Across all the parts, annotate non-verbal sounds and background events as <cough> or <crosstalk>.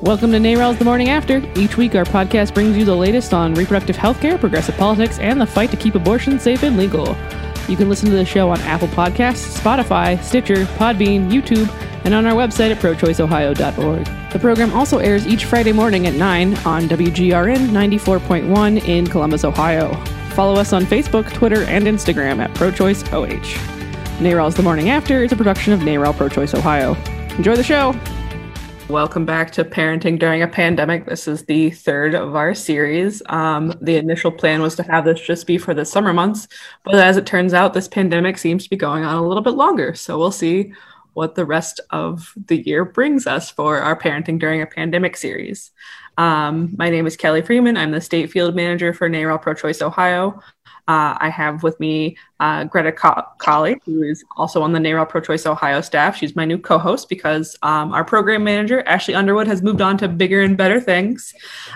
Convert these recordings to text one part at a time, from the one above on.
Welcome to NARAL's The Morning After. Each week, our podcast brings you the latest on reproductive health care, progressive politics, and the fight to keep abortion safe and legal. You can listen to the show on Apple Podcasts, Spotify, Stitcher, Podbean, YouTube, and on our website at prochoiceohio.org. The program also airs each Friday morning at 9 on WGRN 94.1 in Columbus, Ohio. Follow us on Facebook, Twitter, and Instagram at ProChoiceOH. NARAL's The Morning After is a production of NARAL ProChoice Ohio. Enjoy the show! Welcome back to Parenting During a Pandemic. This is the third of our series. Um, the initial plan was to have this just be for the summer months, but as it turns out, this pandemic seems to be going on a little bit longer. So we'll see what the rest of the year brings us for our Parenting During a Pandemic series. Um, my name is Kelly Freeman. I'm the state field manager for NARAL Pro Choice Ohio. Uh, I have with me uh, Greta Colley, who is also on the NARAL Pro Choice Ohio staff. She's my new co host because um, our program manager, Ashley Underwood, has moved on to bigger and better things.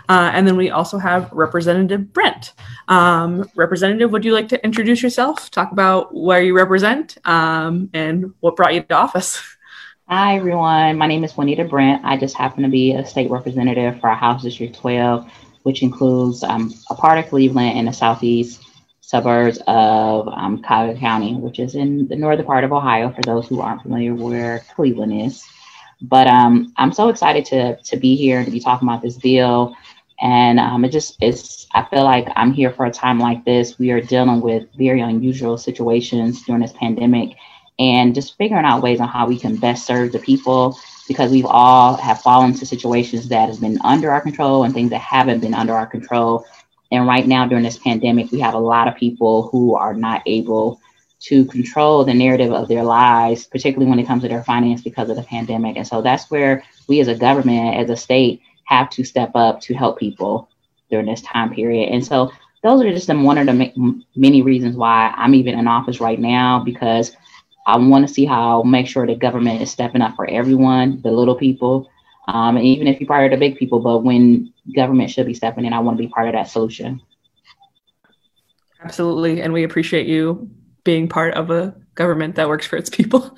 Uh, and then we also have Representative Brent. Um, Representative, would you like to introduce yourself, talk about where you represent, um, and what brought you to office? <laughs> Hi, everyone. My name is Juanita Brent. I just happen to be a state representative for House District 12, which includes um, a part of Cleveland and the Southeast suburbs of um, Cuyahoga County, which is in the northern part of Ohio, for those who aren't familiar where Cleveland is. But um, I'm so excited to, to be here and to be talking about this bill. And um, it just is, I feel like I'm here for a time like this. We are dealing with very unusual situations during this pandemic and just figuring out ways on how we can best serve the people because we've all have fallen into situations that have been under our control and things that haven't been under our control and right now, during this pandemic, we have a lot of people who are not able to control the narrative of their lives, particularly when it comes to their finance because of the pandemic. And so that's where we as a government, as a state, have to step up to help people during this time period. And so those are just some one of the many reasons why I'm even in office right now because I want to see how make sure the government is stepping up for everyone, the little people, um, and even if you're part of the big people, but when government should be stepping in, I want to be part of that solution. Absolutely. And we appreciate you being part of a government that works for its people.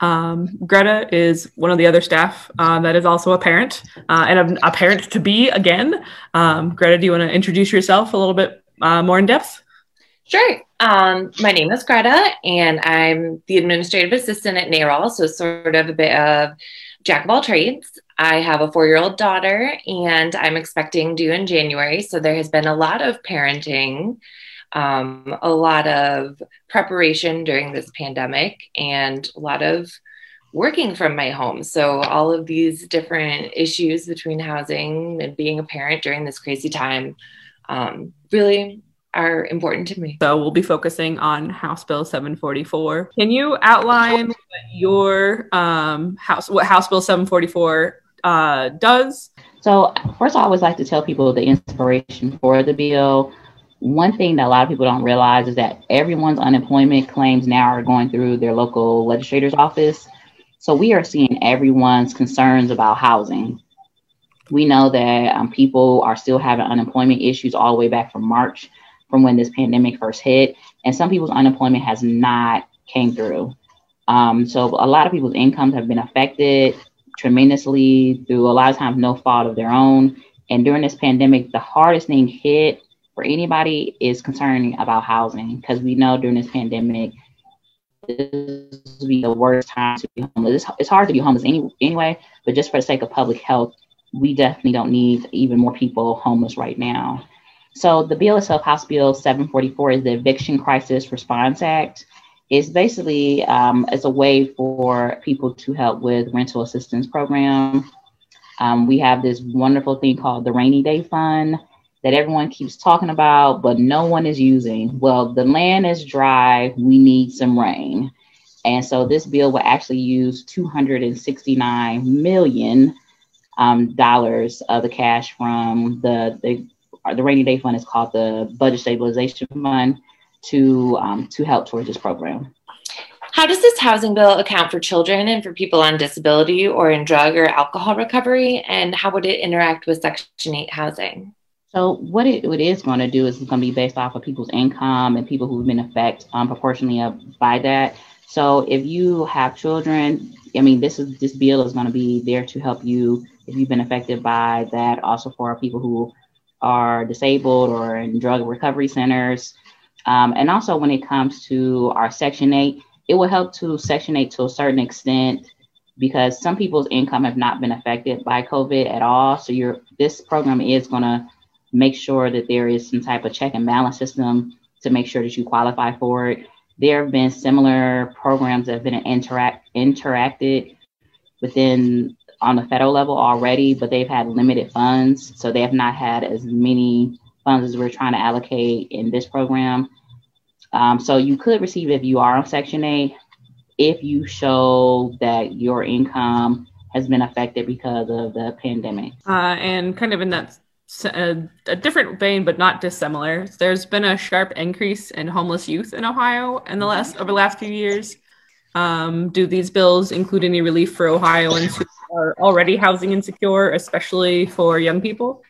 Um, Greta is one of the other staff uh, that is also a parent uh, and a, a, parent to be again. Um, Greta, do you want to introduce yourself a little bit uh, more in depth? Sure. Um, my name is Greta, and I'm the administrative assistant at NARAL, so sort of a bit of jack of all trades. I have a four year old daughter and I'm expecting due in January. So there has been a lot of parenting, um, a lot of preparation during this pandemic, and a lot of working from my home. So all of these different issues between housing and being a parent during this crazy time um, really are important to me. So we'll be focusing on House Bill 744. Can you outline what your um, house, what House Bill 744 uh, does? So first, I always like to tell people the inspiration for the bill. One thing that a lot of people don't realize is that everyone's unemployment claims now are going through their local legislator's office. So we are seeing everyone's concerns about housing. We know that um, people are still having unemployment issues all the way back from March from when this pandemic first hit, and some people's unemployment has not came through. Um, so a lot of people's incomes have been affected tremendously through a lot of times no fault of their own. And during this pandemic, the hardest thing hit for anybody is concerning about housing because we know during this pandemic, this will be the worst time to be homeless. It's, it's hard to be homeless any, anyway, but just for the sake of public health, we definitely don't need even more people homeless right now. So the bill itself, House Bill 744, is the Eviction Crisis Response Act. It's basically um, it's a way for people to help with rental assistance program. Um, we have this wonderful thing called the Rainy Day Fund that everyone keeps talking about, but no one is using. Well, the land is dry. We need some rain. And so this bill will actually use 269 million um, dollars of the cash from the, the the rainy day fund is called the budget stabilization fund to um, to help towards this program. How does this housing bill account for children and for people on disability or in drug or alcohol recovery? And how would it interact with Section 8 housing? So, what it, what it is going to do is it's going to be based off of people's income and people who've been affected um, proportionally by that. So, if you have children, I mean, this is this bill is going to be there to help you if you've been affected by that. Also for people who are disabled or in drug recovery centers. Um, and also when it comes to our Section 8, it will help to Section 8 to a certain extent because some people's income have not been affected by COVID at all. So your this program is going to make sure that there is some type of check and balance system to make sure that you qualify for it. There have been similar programs that have been interact interacted within on the federal level already, but they've had limited funds, so they have not had as many funds as we're trying to allocate in this program. Um, so you could receive if you are on Section 8 if you show that your income has been affected because of the pandemic. Uh, and kind of in that a, a, different vein, but not dissimilar. There's been a sharp increase in homeless youth in Ohio in the last over the last few years. Um, do these bills include any relief for Ohioans who are already housing insecure, especially for young people?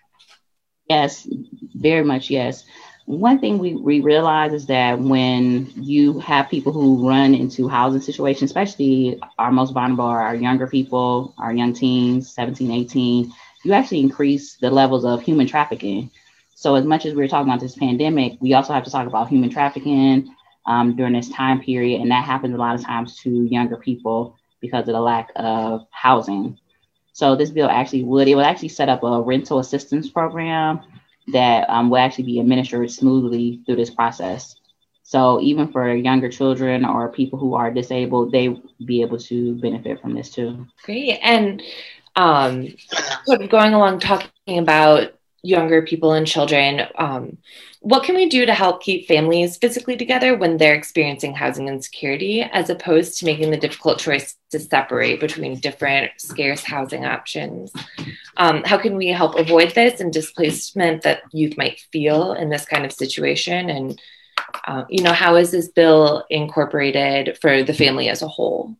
Yes, very much yes one thing we, we realize is that when you have people who run into housing situations, especially our most vulnerable are our younger people, our young teens, 17, 18, you actually increase the levels of human trafficking. So as much as we're talking about this pandemic, we also have to talk about human trafficking um, during this time period. And that happens a lot of times to younger people because of the lack of housing. So this bill actually would, it would actually set up a rental assistance program that um, will actually be administered smoothly through this process. So even for younger children or people who are disabled, they be able to benefit from this too. Great. And um, going along talking about younger people and children, um, what can we do to help keep families physically together when they're experiencing housing insecurity, as opposed to making the difficult choice to separate between different scarce housing options? Um, how can we help avoid this and displacement that youth might feel in this kind of situation? And, uh, you know, how is this bill incorporated for the family as a whole?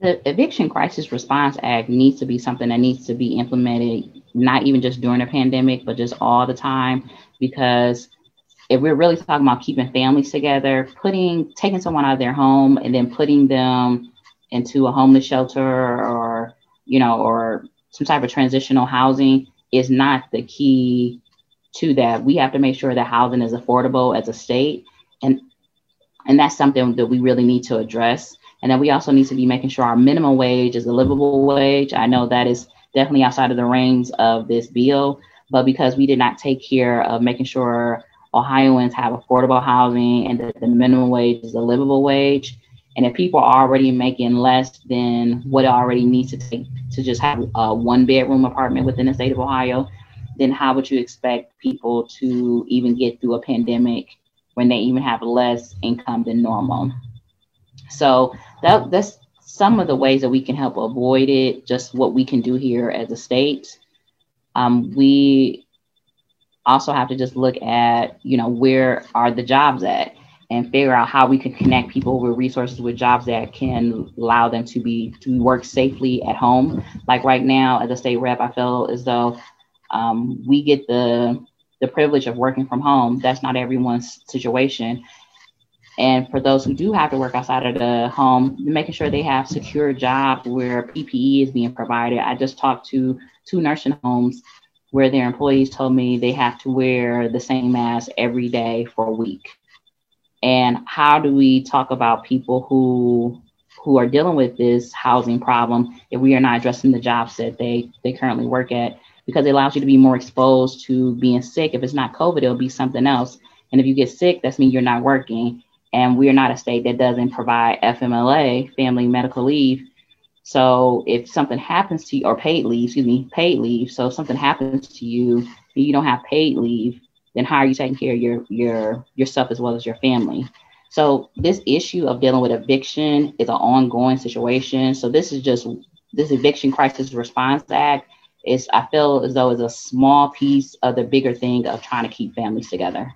The Eviction Crisis Response Act needs to be something that needs to be implemented, not even just during a pandemic, but just all the time, because if we're really talking about keeping families together, putting taking someone out of their home and then putting them into a homeless shelter or you know or some type of transitional housing is not the key to that. We have to make sure that housing is affordable as a state and and that's something that we really need to address. And then we also need to be making sure our minimum wage is a livable wage. I know that is definitely outside of the range of this bill, but because we did not take care of making sure Ohioans have affordable housing and that the minimum wage is a livable wage. And if people are already making less than what it already needs to take to just have a one bedroom apartment within the state of Ohio, then how would you expect people to even get through a pandemic when they even have less income than normal? So that, that's some of the ways that we can help avoid it, just what we can do here as a state. Um, we also have to just look at, you know, where are the jobs at and figure out how we can connect people with resources with jobs that can allow them to be to work safely at home. Like right now, as a state rep, I feel as though um, we get the the privilege of working from home. That's not everyone's situation. And for those who do have to work outside of the home, making sure they have secure jobs where PPE is being provided. I just talked to two nursing homes where their employees told me they have to wear the same mask every day for a week. And how do we talk about people who who are dealing with this housing problem if we are not addressing the jobs that they they currently work at? Because it allows you to be more exposed to being sick. If it's not COVID, it'll be something else. And if you get sick, that's mean you're not working. And we're not a state that doesn't provide FMLA, family medical leave, so if something happens to you, or paid leave, excuse me, paid leave. So if something happens to you you don't have paid leave, then how are you taking care of your your yourself as well as your family? So this issue of dealing with eviction is an ongoing situation. So this is just this eviction crisis response act is I feel as though is a small piece of the bigger thing of trying to keep families together.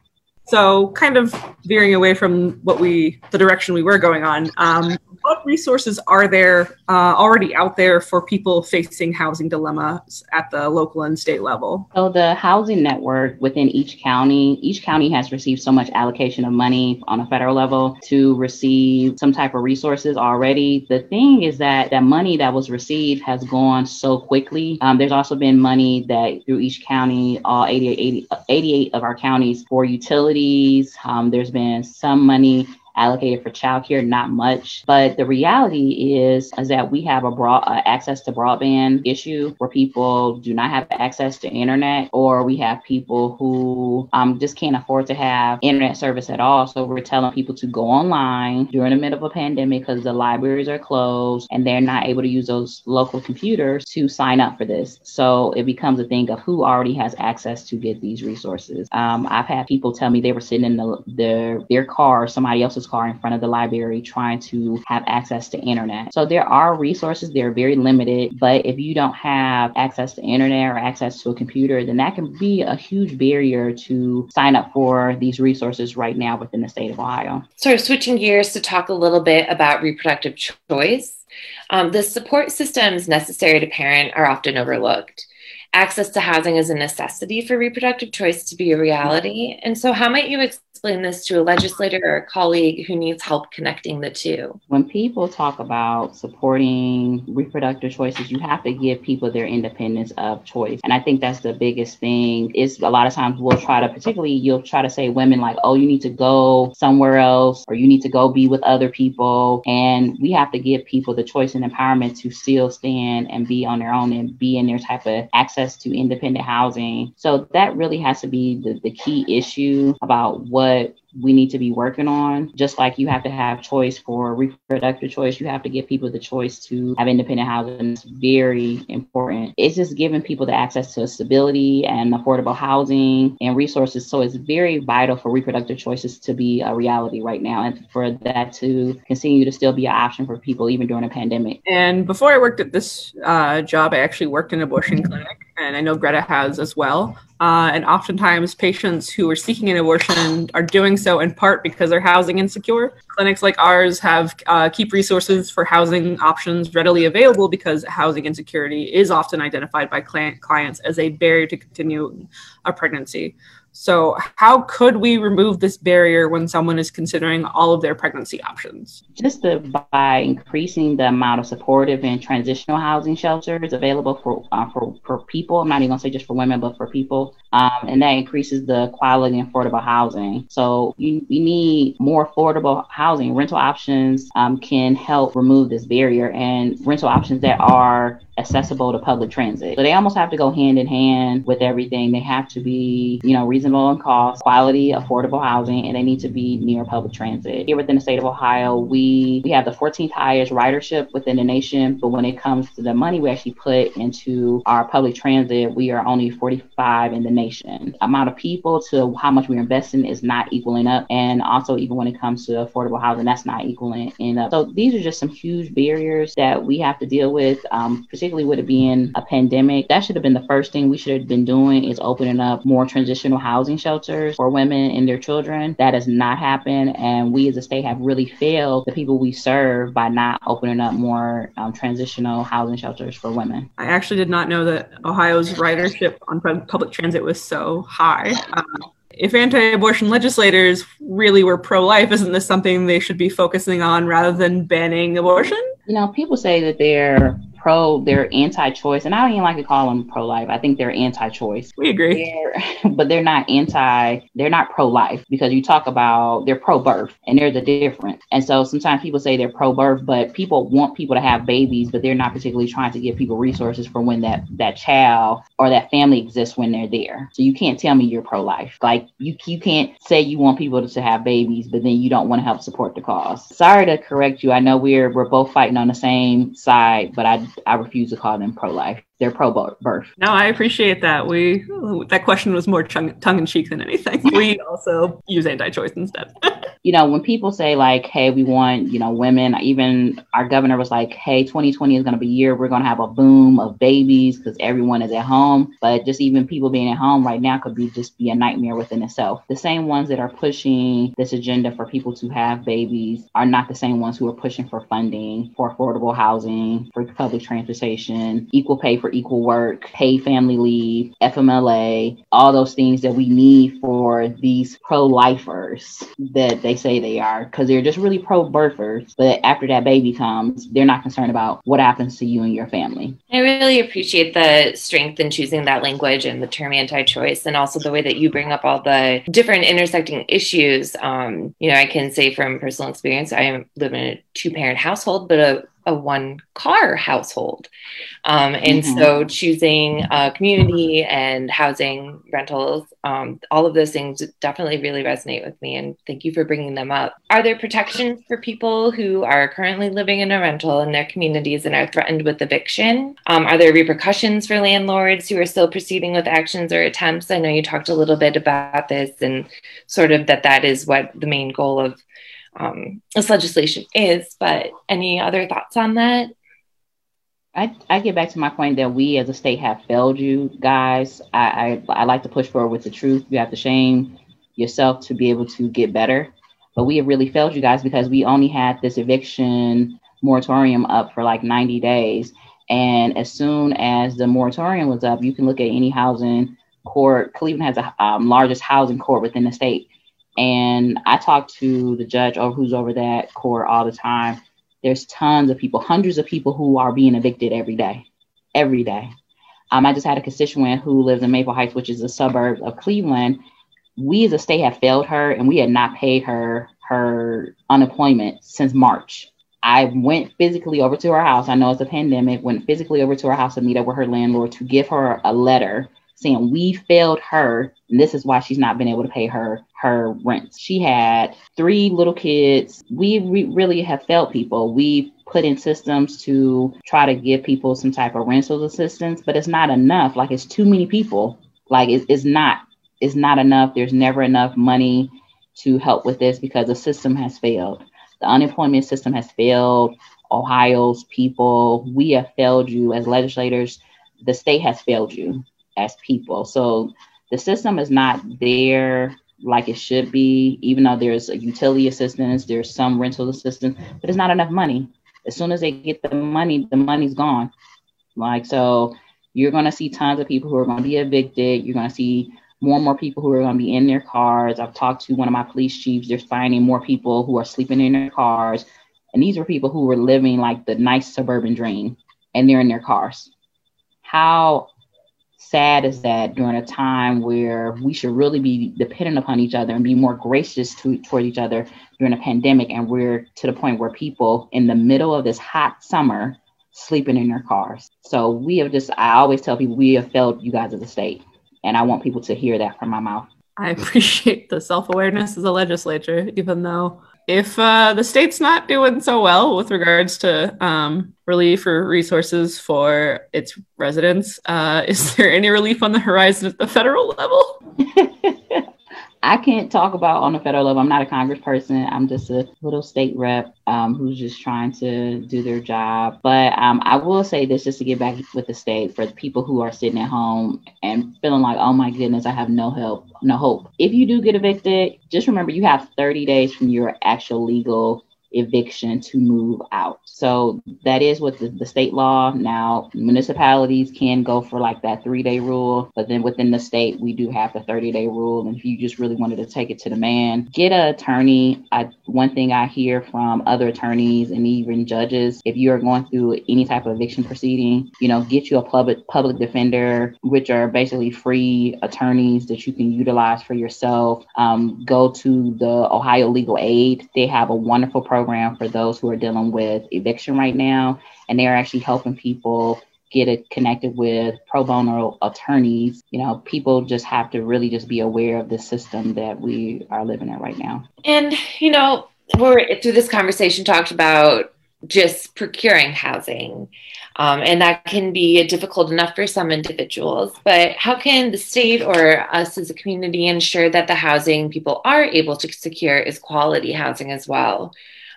So kind of veering away from what we the direction we were going on. Um, what resources are there uh, already out there for people facing housing dilemmas at the local and state level? So, the housing network within each county, each county has received so much allocation of money on a federal level to receive some type of resources already. The thing is that that money that was received has gone so quickly. Um, there's also been money that through each county, all 88, 88 of our counties for utilities. Um, there's been some money allocated for childcare, not much. But the reality is, is that we have a broad uh, access to broadband issue where people do not have access to internet, or we have people who um, just can't afford to have internet service at all. So we're telling people to go online during the middle of a pandemic because the libraries are closed and they're not able to use those local computers to sign up for this. So it becomes a thing of who already has access to get these resources. Um, I've had people tell me they were sitting in the, their their car, somebody else's car in front of the library trying to have access to internet. So there are resources, they're very limited, but if you don't have access to internet or access to a computer, then that can be a huge barrier to sign up for these resources right now within the state of Ohio. Of switching gears to talk a little bit about reproductive choice. Um, the support systems necessary to parent are often overlooked access to housing is a necessity for reproductive choice to be a reality. And so, how might you explain this to a legislator or a colleague who needs help connecting the two? When people talk about supporting reproductive choices, you have to give people their independence of choice. And I think that's the biggest thing is a lot of times we'll try to, particularly you'll try to say women like, oh, you need to go somewhere else or you need to go be with other people. And we have to give people the choice and empowerment to still stand and be on their own and be in their type of access to independent housing. So that really has to be the, the key issue about what what we need to be working on. Just like you have to have choice for reproductive choice, you have to give people the choice to have independent housing. It's very important. It's just giving people the access to stability and affordable housing and resources. So it's very vital for reproductive choices to be a reality right now and for that to continue to still be an option for people even during a pandemic. And before I worked at this uh, job, I actually worked in an abortion clinic, and I know Greta has as well. Uh, and oftentimes, patients who are seeking an abortion are doing so in part because they're housing insecure. Clinics like ours have uh, keep resources for housing options readily available because housing insecurity is often identified by client, clients as a barrier to continuing a pregnancy. So, how could we remove this barrier when someone is considering all of their pregnancy options? Just to, by increasing the amount of supportive and transitional housing shelters available for uh, for, for people. I'm not even gonna say just for women, but for people, um, and that increases the quality and affordable housing. So, you, we need more affordable housing. Rental options um, can help remove this barrier, and rental options that are accessible to public transit. So they almost have to go hand in hand with everything. They have to be, you know, reasonable in cost, quality, affordable housing, and they need to be near public transit. Here within the state of Ohio, we we have the 14th highest ridership within the nation, but when it comes to the money we actually put into our public transit, we are only 45 in the nation. Amount of people to how much we're investing is not equaling up, and also even when it comes to affordable housing, that's not equaling up. So these are just some huge barriers that we have to deal with, um, particularly particularly with it being a pandemic, that should have been the first thing we should have been doing is opening up more transitional housing shelters for women and their children. That has not happened. And we as a state have really failed the people we serve by not opening up more um, transitional housing shelters for women. I actually did not know that Ohio's ridership on public transit was so high. Um, if anti-abortion legislators really were pro-life, isn't this something they should be focusing on rather than banning abortion? You know, people say that they're pro, they're anti-choice, and I don't even like to call them pro-life. I think they're anti-choice. We agree, they're, <laughs> but they're not anti. They're not pro-life because you talk about they're pro-birth, and there's a difference. And so sometimes people say they're pro-birth, but people want people to have babies, but they're not particularly trying to give people resources for when that that child or that family exists when they're there. So you can't tell me you're pro-life. Like you you can't say you want people to have babies, but then you don't want to help support the cause. Sorry to correct you. I know we're we're both fighting on the same side, but I I refuse to call them pro life. They're pro birth. No, I appreciate that. We that question was more tongue in cheek than anything. We also use anti-choice instead. <laughs> you know, when people say like, "Hey, we want," you know, women. Even our governor was like, "Hey, 2020 is going to be a year we're going to have a boom of babies because everyone is at home." But just even people being at home right now could be just be a nightmare within itself. The same ones that are pushing this agenda for people to have babies are not the same ones who are pushing for funding for affordable housing, for public transportation, equal pay for equal work, paid family leave, FMLA, all those things that we need for these pro-lifers that they say they are because they're just really pro-birthers. But after that baby comes, they're not concerned about what happens to you and your family. I really appreciate the strength in choosing that language and the term anti-choice and also the way that you bring up all the different intersecting issues. Um, you know, I can say from personal experience, I live in a two-parent household, but a a one car household. Um, and mm-hmm. so choosing a community and housing rentals, um, all of those things definitely really resonate with me. And thank you for bringing them up. Are there protections for people who are currently living in a rental in their communities and are threatened with eviction? Um, are there repercussions for landlords who are still proceeding with actions or attempts? I know you talked a little bit about this and sort of that that is what the main goal of um, this legislation is. But any other thoughts on that? I, I get back to my point that we as a state have failed you guys. I, I, I like to push forward with the truth. You have to shame yourself to be able to get better. But we have really failed you guys because we only had this eviction moratorium up for like 90 days. And as soon as the moratorium was up, you can look at any housing court. Cleveland has the um, largest housing court within the state. And I talk to the judge or who's over that court all the time. There's tons of people, hundreds of people who are being evicted every day, every day. Um, I just had a constituent who lives in Maple Heights, which is a suburb of Cleveland. We as a state have failed her, and we had not paid her her unemployment since March. I went physically over to her house. I know it's a pandemic. Went physically over to her house to meet up with her landlord to give her a letter saying we failed her and this is why she's not been able to pay her her rent. She had three little kids. We re- really have failed people. We put in systems to try to give people some type of rental assistance, but it's not enough. Like it's too many people. Like it's, it's not it's not enough. There's never enough money to help with this because the system has failed. The unemployment system has failed. Ohio's people, we have failed you as legislators. The state has failed you as people. So the system is not there like it should be, even though there's a utility assistance, there's some rental assistance, but it's not enough money. As soon as they get the money, the money's gone. Like, so you're going to see tons of people who are going to be evicted. You're going to see more and more people who are going to be in their cars. I've talked to one of my police chiefs. They're finding more people who are sleeping in their cars. And these were people who were living like the nice suburban dream and they're in their cars. How sad is that during a time where we should really be dependent upon each other and be more gracious to, toward each other during a pandemic and we're to the point where people in the middle of this hot summer sleeping in their cars. So we have just i always tell people we have failed you guys as a state and i want people to hear that from my mouth. I <laughs> appreciate the self-awareness as a legislature even though if uh, the state's not doing so well with regards to um, relief or resources for its residents, uh, <laughs> is there any relief on the horizon at the federal level? <laughs> I can't talk about on the federal level. I'm not a congressperson. I'm just a little state rep um, who's just trying to do their job. But um, I will say this just to get back with the state for the people who are sitting at home and feeling like, oh my goodness, I have no help, no hope. If you do get evicted, just remember you have 30 days from your actual legal eviction to move out. So that is what the, the, state law. Now, municipalities can go for like that three day rule, but then within the state, we do have the 30 day rule. And if you just really wanted to take it to the man, get an attorney. I, one thing I hear from other attorneys and even judges, if you are going through any type of eviction proceeding, you know, get you a public public defender, which are basically free attorneys that you can utilize for yourself. Um, go to the Ohio Legal Aid. They have a wonderful program program for those who are dealing with eviction right now, and they're actually helping people get it connected with pro bono attorneys. You know, people just have to really just be aware of the system that we are living in right now. And you know, we're through this conversation talked about just procuring housing. Um, and that can be difficult enough for some individuals. But how can the state or us as a community ensure that the housing people are able to secure is quality housing as well?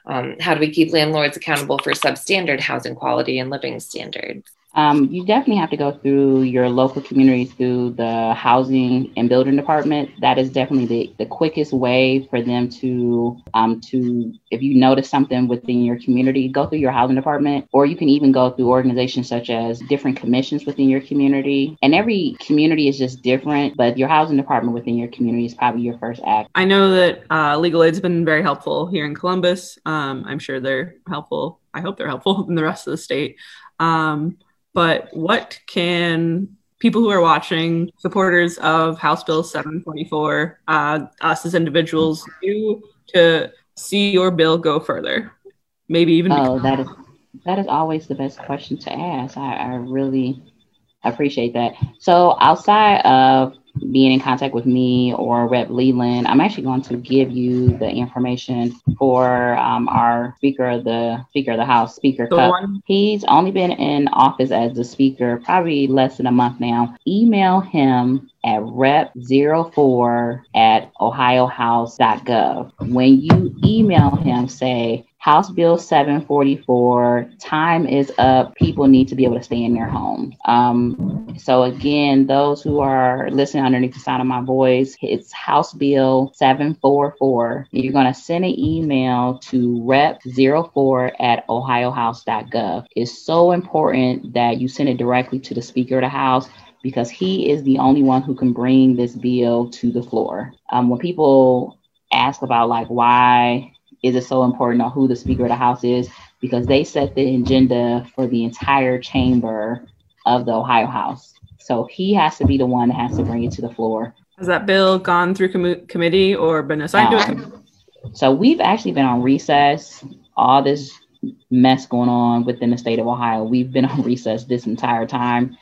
Um, how do we keep landlords accountable for substandard housing quality and living standards? Um, you definitely have to go through your local community through the housing and building department. That is definitely the, the quickest way for them to um, to if you notice something within your community, go through your housing department, or you can even go through organizations such as different commissions within your community. And every community is just different, but your housing department within your community is probably your first act. I know that uh, legal aid's been very helpful here in Columbus. Um, I'm sure they're helpful. I hope they're helpful <laughs> in the rest of the state. Um, but what can people who are watching, supporters of House Bill 744, uh, us as individuals, do to see your bill go further? Maybe even. Oh, that is that is always the best question to ask. I, I really appreciate that. So outside of being in contact with me or Rep Leland, I'm actually going to give you the information for um, our Speaker of the Speaker of the House, Speaker the. One. He's only been in office as the Speaker probably less than a month now. Email him at rep04 at ohiohouse.gov. When you email him, say, House Bill 744, time is up. People need to be able to stay in their homes. Um, so, again, those who are listening underneath the sound of my voice, it's House Bill 744. You're going to send an email to rep04 at ohiohouse.gov. It's so important that you send it directly to the Speaker of the House because he is the only one who can bring this bill to the floor. Um, when people ask about like why is it so important or who the Speaker of the House is because they set the agenda for the entire chamber of the Ohio House. So he has to be the one that has to bring it to the floor. Has that bill gone through com- committee or been assigned to a committee? So we've actually been on recess. All this mess going on within the state of Ohio, we've been <laughs> on recess this entire time.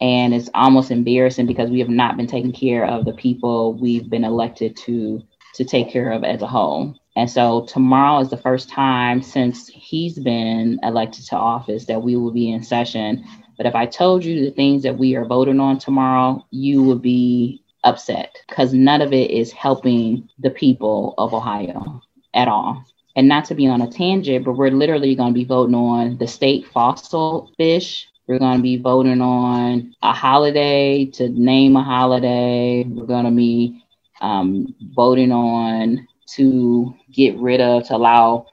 And it's almost embarrassing because we have not been taking care of the people we've been elected to to take care of as a whole. And so tomorrow is the first time since he's been elected to office that we will be in session. But if I told you the things that we are voting on tomorrow, you would be upset because none of it is helping the people of Ohio at all. And not to be on a tangent, but we're literally going to be voting on the state fossil fish. We're going to be voting on a holiday to name a holiday. We're going to be um, voting on to get rid of to allow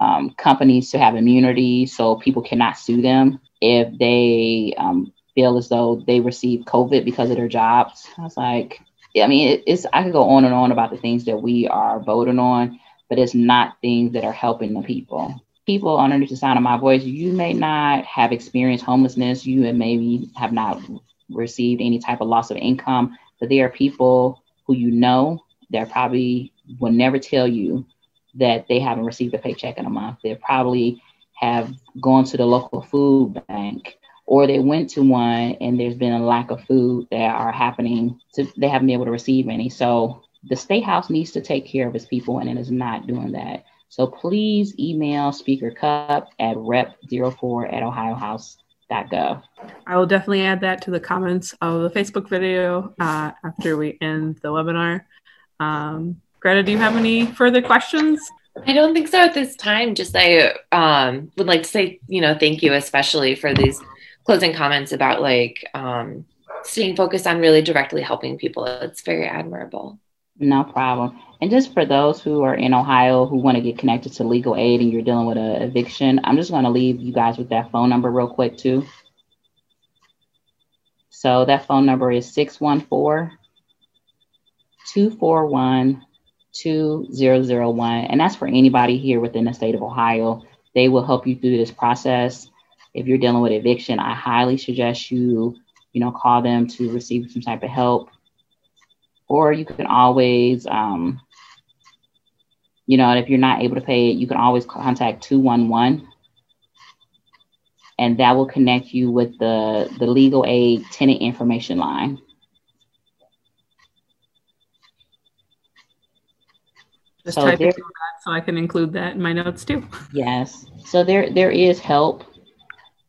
um, companies to have immunity so people cannot sue them if they um, feel as though they received COVID because of their jobs. I was like, I mean, it, it's I could go on and on about the things that we are voting on, but it's not things that are helping the people. People underneath the sound of my voice, you may not have experienced homelessness, you and maybe have not received any type of loss of income, but there are people who you know that are probably will never tell you that they haven't received a paycheck in a month. They probably have gone to the local food bank or they went to one and there's been a lack of food that are happening to they haven't been able to receive any. So the state house needs to take care of its people and it is not doing that. So please email Speaker Cupp at rep04 at ohiohouse.gov. I will definitely add that to the comments of the Facebook video uh, after we end the webinar. Um, Greta, do you have any further questions? I don't think so at this time. Just I um, would like to say, you know, thank you especially for these closing comments about like um, staying focused on really directly helping people. It's very admirable. No problem. And just for those who are in Ohio who want to get connected to legal aid and you're dealing with an eviction, I'm just going to leave you guys with that phone number real quick too. So that phone number is 614 241 2001. And that's for anybody here within the state of Ohio. They will help you through this process. If you're dealing with eviction, I highly suggest you, you know, call them to receive some type of help. Or you can always, um, you know, if you're not able to pay it, you can always contact 211 and that will connect you with the, the legal aid tenant information line. Just so, there, that so I can include that in my notes too. <laughs> Yes. So there there is help.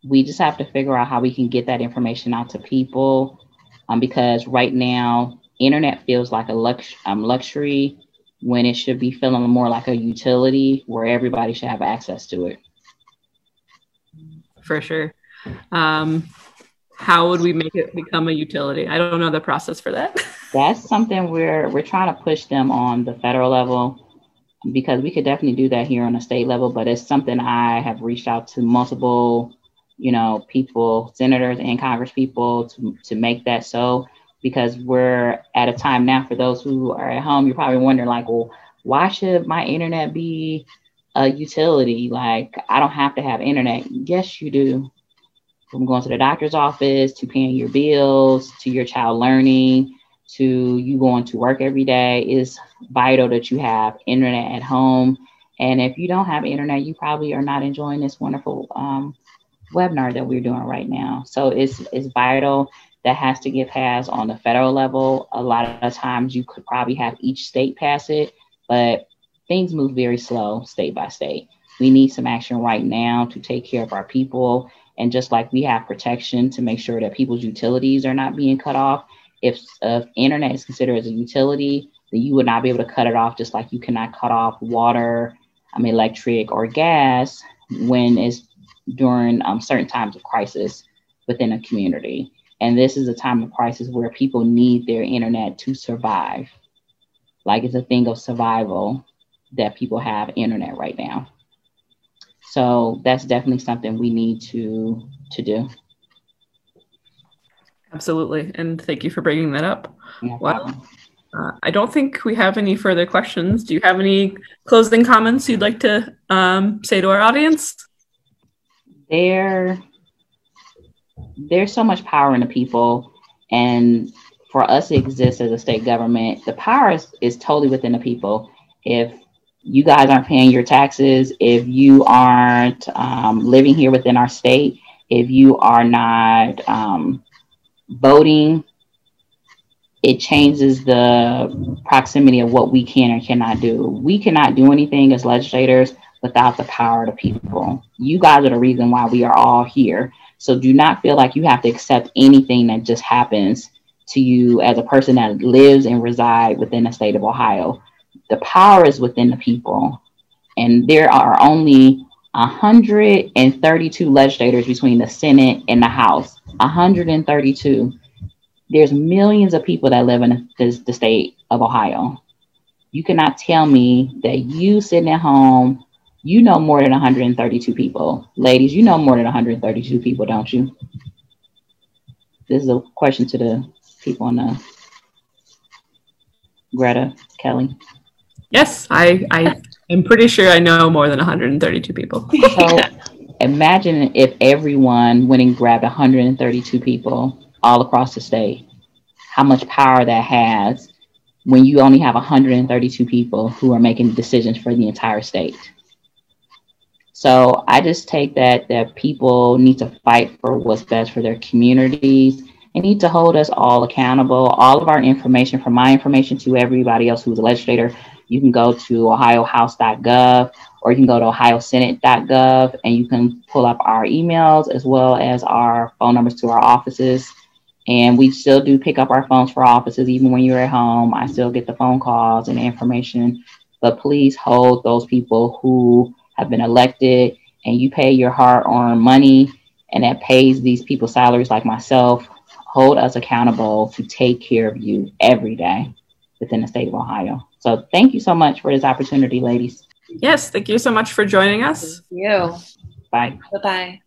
We just have to figure out how we can get that information out to people. Um, because right now, internet feels like a lux- um, luxury when it should be feeling more like a utility where everybody should have access to it. For sure. Um, how would we make it become a utility? I don't know the process for that. <laughs> That's something we're we're trying to push them on the federal level because we could definitely do that here on a state level, but it's something I have reached out to multiple, you know, people, senators and congress people to, to make that so because we're at a time now for those who are at home, you're probably wondering like, well, why should my internet be a utility? Like I don't have to have internet. Yes, you do. From going to the doctor's office to paying your bills to your child learning to you going to work every day is vital that you have internet at home. And if you don't have internet, you probably are not enjoying this wonderful um, webinar that we're doing right now. So it's it's vital that has to get passed on the federal level. A lot of times you could probably have each state pass it, but things move very slow state by state. We need some action right now to take care of our people. And just like we have protection to make sure that people's utilities are not being cut off, if uh, internet is considered as a utility, then you would not be able to cut it off just like you cannot cut off water, mean, electric or gas when it's during um, certain times of crisis within a community. And this is a time of crisis where people need their internet to survive. Like it's a thing of survival that people have internet right now. So that's definitely something we need to to do. Absolutely. And thank you for bringing that up. No well, uh, I don't think we have any further questions. Do you have any closing comments you'd like to um, say to our audience? There, there's so much power in the people. And for us to exist as a state government, the power is, is totally within the people. If you guys aren't paying your taxes, if you aren't um, living here within our state, if you are not um, voting, it changes the proximity of what we can or cannot do. We cannot do anything as legislators without the power of the people. You guys are the reason why we are all here. So do not feel like you have to accept anything that just happens to you as a person that lives and reside within the state of Ohio. The power is within the people. And there are only 132 legislators between the Senate and the House. 132. There's millions of people that live in the, the state of Ohio. You cannot tell me that you sitting at home, you know more than 132 people. Ladies, you know more than 132 people, don't you? This is a question to the people on the Greta Kelly. Yes, I I am pretty sure I know more than 132 people. so <laughs> imagine if everyone went and grabbed 132 people all across the state. How much power that has when you only have 132 people who are making decisions for the entire state. So I just take that that people need to fight for what's best for their communities and need to hold us all accountable. All of our information, from my information to everybody else who's a legislator, you can go to ohiohouse.gov or you can go to ohiosenate.gov and you can pull up our emails as well as our phone numbers to our offices. And we still do pick up our phones for offices, even when you're at home. I still get the phone calls and information. But please hold those people who have been elected and you pay your hard earned money and that pays these people salaries like myself. Hold us accountable to take care of you every day within the state of Ohio. So thank you so much for this opportunity, ladies. Yes, thank you so much for joining us. Thank you. Bye. Bye bye.